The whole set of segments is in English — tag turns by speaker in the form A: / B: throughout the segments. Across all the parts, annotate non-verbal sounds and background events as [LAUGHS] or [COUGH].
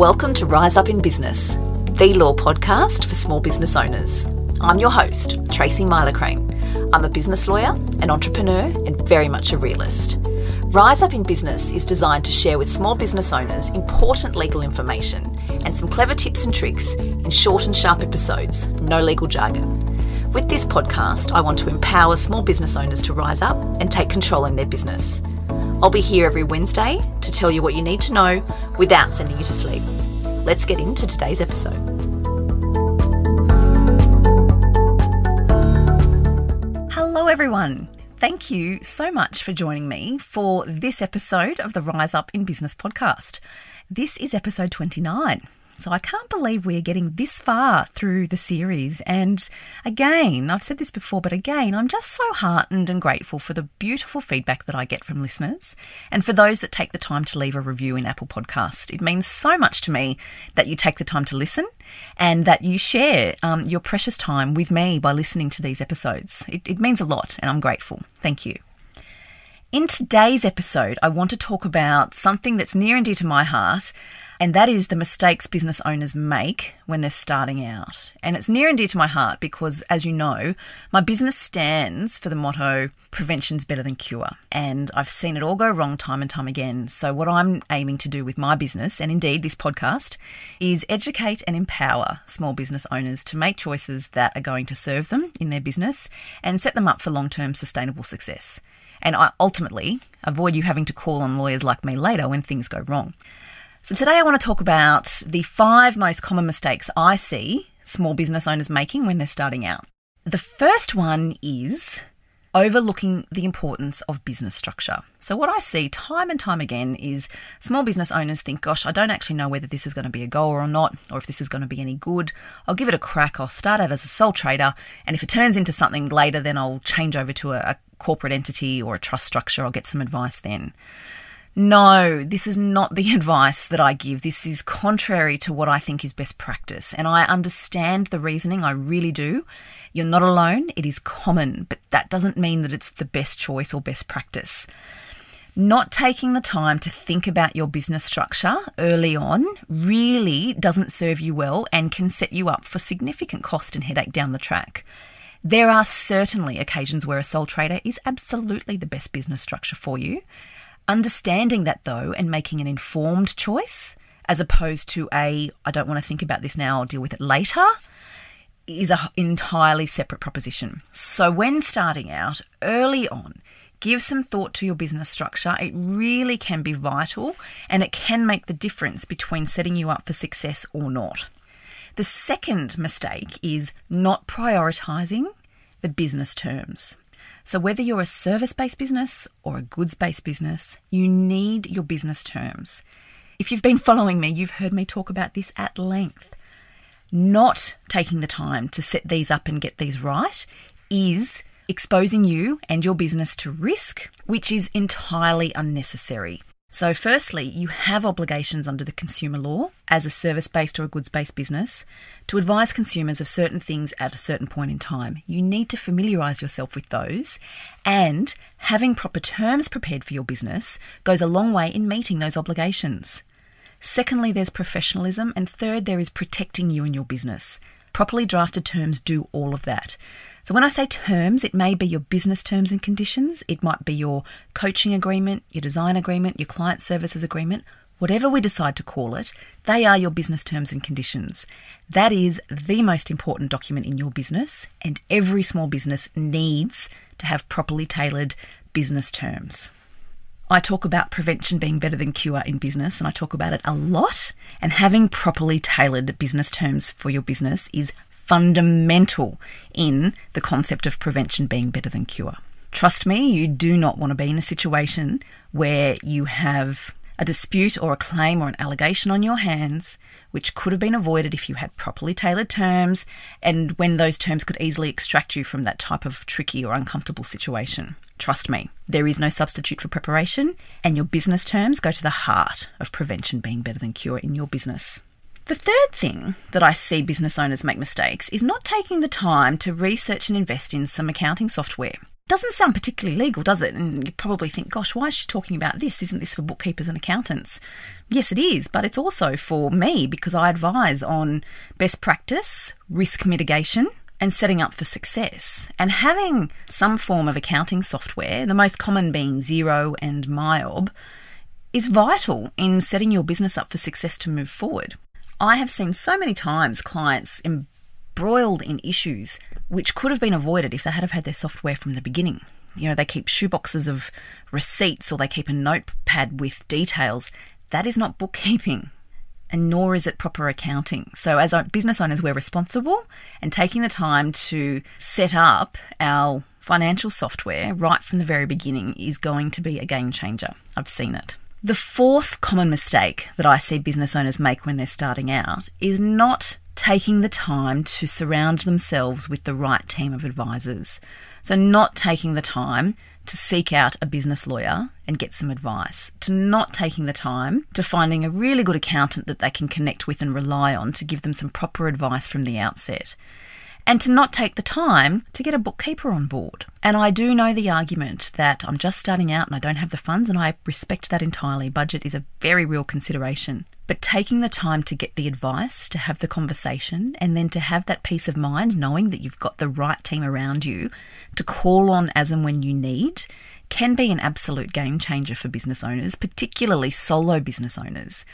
A: Welcome to Rise Up in Business, the law podcast for small business owners. I'm your host, Tracy Myler-Crane. I'm a business lawyer, an entrepreneur, and very much a realist. Rise Up in Business is designed to share with small business owners important legal information and some clever tips and tricks in short and sharp episodes, no legal jargon. With this podcast, I want to empower small business owners to rise up and take control in their business. I'll be here every Wednesday to tell you what you need to know without sending you to sleep. Let's get into today's episode. Hello, everyone. Thank you so much for joining me for this episode of the Rise Up in Business podcast. This is episode 29. So I can't believe we're getting this far through the series. And again, I've said this before, but again, I'm just so heartened and grateful for the beautiful feedback that I get from listeners and for those that take the time to leave a review in Apple Podcast. It means so much to me that you take the time to listen and that you share um, your precious time with me by listening to these episodes. It, it means a lot, and I'm grateful. Thank you. In today's episode, I want to talk about something that's near and dear to my heart and that is the mistakes business owners make when they're starting out. And it's near and dear to my heart because, as you know, my business stands for the motto prevention's better than cure. And I've seen it all go wrong time and time again. So, what I'm aiming to do with my business, and indeed this podcast, is educate and empower small business owners to make choices that are going to serve them in their business and set them up for long term sustainable success. And I ultimately avoid you having to call on lawyers like me later when things go wrong. So, today I want to talk about the five most common mistakes I see small business owners making when they're starting out. The first one is overlooking the importance of business structure. So, what I see time and time again is small business owners think, gosh, I don't actually know whether this is going to be a goal or not, or if this is going to be any good. I'll give it a crack. I'll start out as a sole trader, and if it turns into something later, then I'll change over to a, a corporate entity or a trust structure. I'll get some advice then. No, this is not the [LAUGHS] advice that I give. This is contrary to what I think is best practice. And I understand the reasoning, I really do. You're not alone, it is common, but that doesn't mean that it's the best choice or best practice. Not taking the time to think about your business structure early on really doesn't serve you well and can set you up for significant cost and headache down the track. There are certainly occasions where a sole trader is absolutely the best business structure for you. Understanding that though and making an informed choice as opposed to a I don't want to think about this now, I'll deal with it later is an entirely separate proposition. So when starting out early on, give some thought to your business structure. It really can be vital and it can make the difference between setting you up for success or not. The second mistake is not prioritizing the business terms. So, whether you're a service based business or a goods based business, you need your business terms. If you've been following me, you've heard me talk about this at length. Not taking the time to set these up and get these right is exposing you and your business to risk, which is entirely unnecessary. So, firstly, you have obligations under the consumer law as a service based or a goods based business to advise consumers of certain things at a certain point in time. You need to familiarise yourself with those, and having proper terms prepared for your business goes a long way in meeting those obligations. Secondly, there's professionalism, and third, there is protecting you and your business. Properly drafted terms do all of that. So, when I say terms, it may be your business terms and conditions, it might be your coaching agreement, your design agreement, your client services agreement, whatever we decide to call it, they are your business terms and conditions. That is the most important document in your business, and every small business needs to have properly tailored business terms. I talk about prevention being better than cure in business, and I talk about it a lot. And having properly tailored business terms for your business is fundamental in the concept of prevention being better than cure. Trust me, you do not want to be in a situation where you have a dispute or a claim or an allegation on your hands, which could have been avoided if you had properly tailored terms and when those terms could easily extract you from that type of tricky or uncomfortable situation. Trust me, there is no substitute for preparation, and your business terms go to the heart of prevention being better than cure in your business. The third thing that I see business owners make mistakes is not taking the time to research and invest in some accounting software. Doesn't sound particularly legal, does it? And you probably think, gosh, why is she talking about this? Isn't this for bookkeepers and accountants? Yes, it is, but it's also for me because I advise on best practice, risk mitigation, and setting up for success. And having some form of accounting software, the most common being Xero and MYOB, is vital in setting your business up for success to move forward. I have seen so many times clients embroiled in issues which could have been avoided if they had have had their software from the beginning. You know, they keep shoeboxes of receipts or they keep a notepad with details. That is not bookkeeping and nor is it proper accounting. So, as business owners, we're responsible, and taking the time to set up our financial software right from the very beginning is going to be a game changer. I've seen it. The fourth common mistake that I see business owners make when they're starting out is not taking the time to surround themselves with the right team of advisors. So, not taking the time to seek out a business lawyer and get some advice, to not taking the time to finding a really good accountant that they can connect with and rely on to give them some proper advice from the outset, and to not take the time to get a bookkeeper on board. And I do know the argument that I'm just starting out and I don't have the funds, and I respect that entirely. Budget is a very real consideration. But taking the time to get the advice, to have the conversation, and then to have that peace of mind knowing that you've got the right team around you to call on as and when you need can be an absolute game changer for business owners, particularly solo business owners,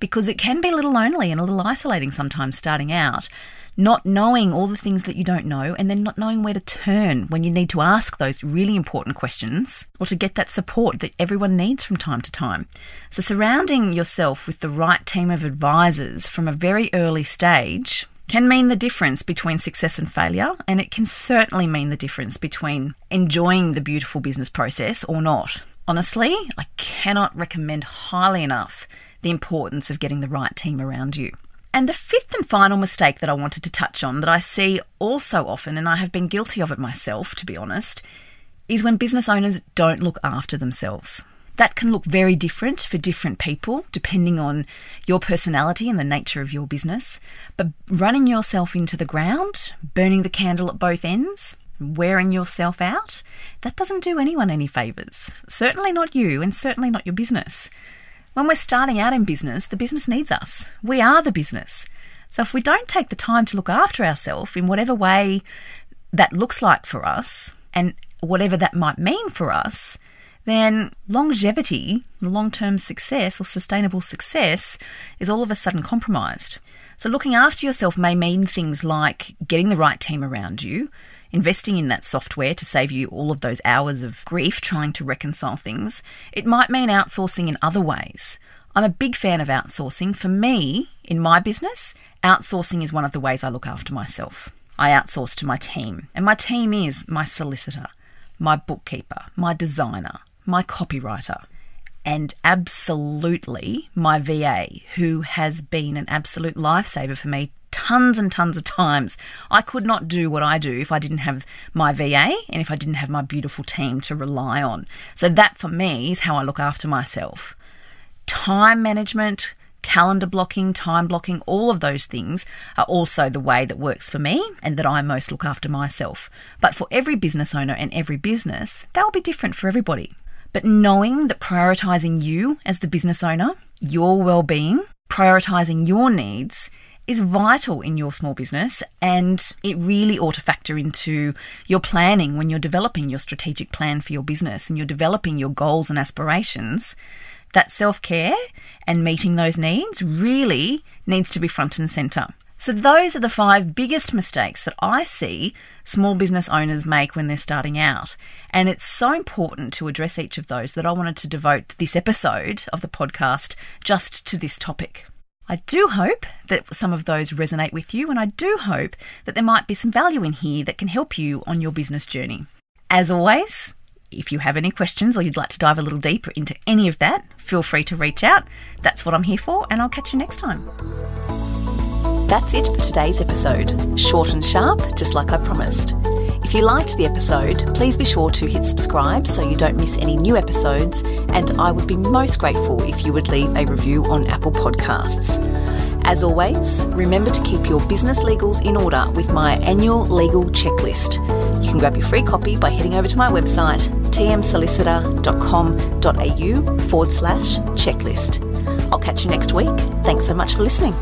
A: because it can be a little lonely and a little isolating sometimes starting out not knowing all the things that you don't know, and then not knowing where to turn when you need to ask those really important questions or to get that support that everyone needs from time to time. So, surrounding yourself with the right team of advisors from a very early stage can mean the difference between success and failure, and it can certainly mean the difference between enjoying the beautiful business process or not. Honestly, I cannot recommend highly enough the importance of getting the right team around you. And the fifth and final mistake that I wanted to touch on that I see also often, and I have been guilty of it myself, to be honest, is when business owners don't look after themselves. That can look very different for different people, depending on your personality and the nature of your business. But running yourself into the ground, burning the candle at both ends, wearing yourself out, that doesn't do anyone any favours. Certainly not you, and certainly not your business. When we're starting out in business, the business needs us. We are the business. So if we don't take the time to look after ourselves in whatever way that looks like for us and whatever that might mean for us, then longevity, the long term success or sustainable success is all of a sudden compromised. So, looking after yourself may mean things like getting the right team around you, investing in that software to save you all of those hours of grief trying to reconcile things. It might mean outsourcing in other ways. I'm a big fan of outsourcing. For me, in my business, outsourcing is one of the ways I look after myself. I outsource to my team, and my team is my solicitor, my bookkeeper, my designer, my copywriter, and absolutely my VA, who has been an absolute lifesaver for me tons and tons of times. I could not do what I do if I didn't have my VA and if I didn't have my beautiful team to rely on. So, that for me is how I look after myself. Time management, calendar blocking, time blocking, all of those things are also the way that works for me and that I most look after myself. But for every business owner and every business, that will be different for everybody. But knowing that prioritizing you as the business owner, your well being, prioritizing your needs is vital in your small business and it really ought to factor into your planning when you're developing your strategic plan for your business and you're developing your goals and aspirations. That self care and meeting those needs really needs to be front and centre. So, those are the five biggest mistakes that I see small business owners make when they're starting out. And it's so important to address each of those that I wanted to devote this episode of the podcast just to this topic. I do hope that some of those resonate with you, and I do hope that there might be some value in here that can help you on your business journey. As always, if you have any questions or you'd like to dive a little deeper into any of that, feel free to reach out. That's what I'm here for, and I'll catch you next time. That's it for today's episode. Short and sharp, just like I promised. If you liked the episode, please be sure to hit subscribe so you don't miss any new episodes, and I would be most grateful if you would leave a review on Apple Podcasts. As always, remember to keep your business legals in order with my annual legal checklist. You can grab your free copy by heading over to my website, tmsolicitor.com.au forward slash checklist. I'll catch you next week. Thanks so much for listening.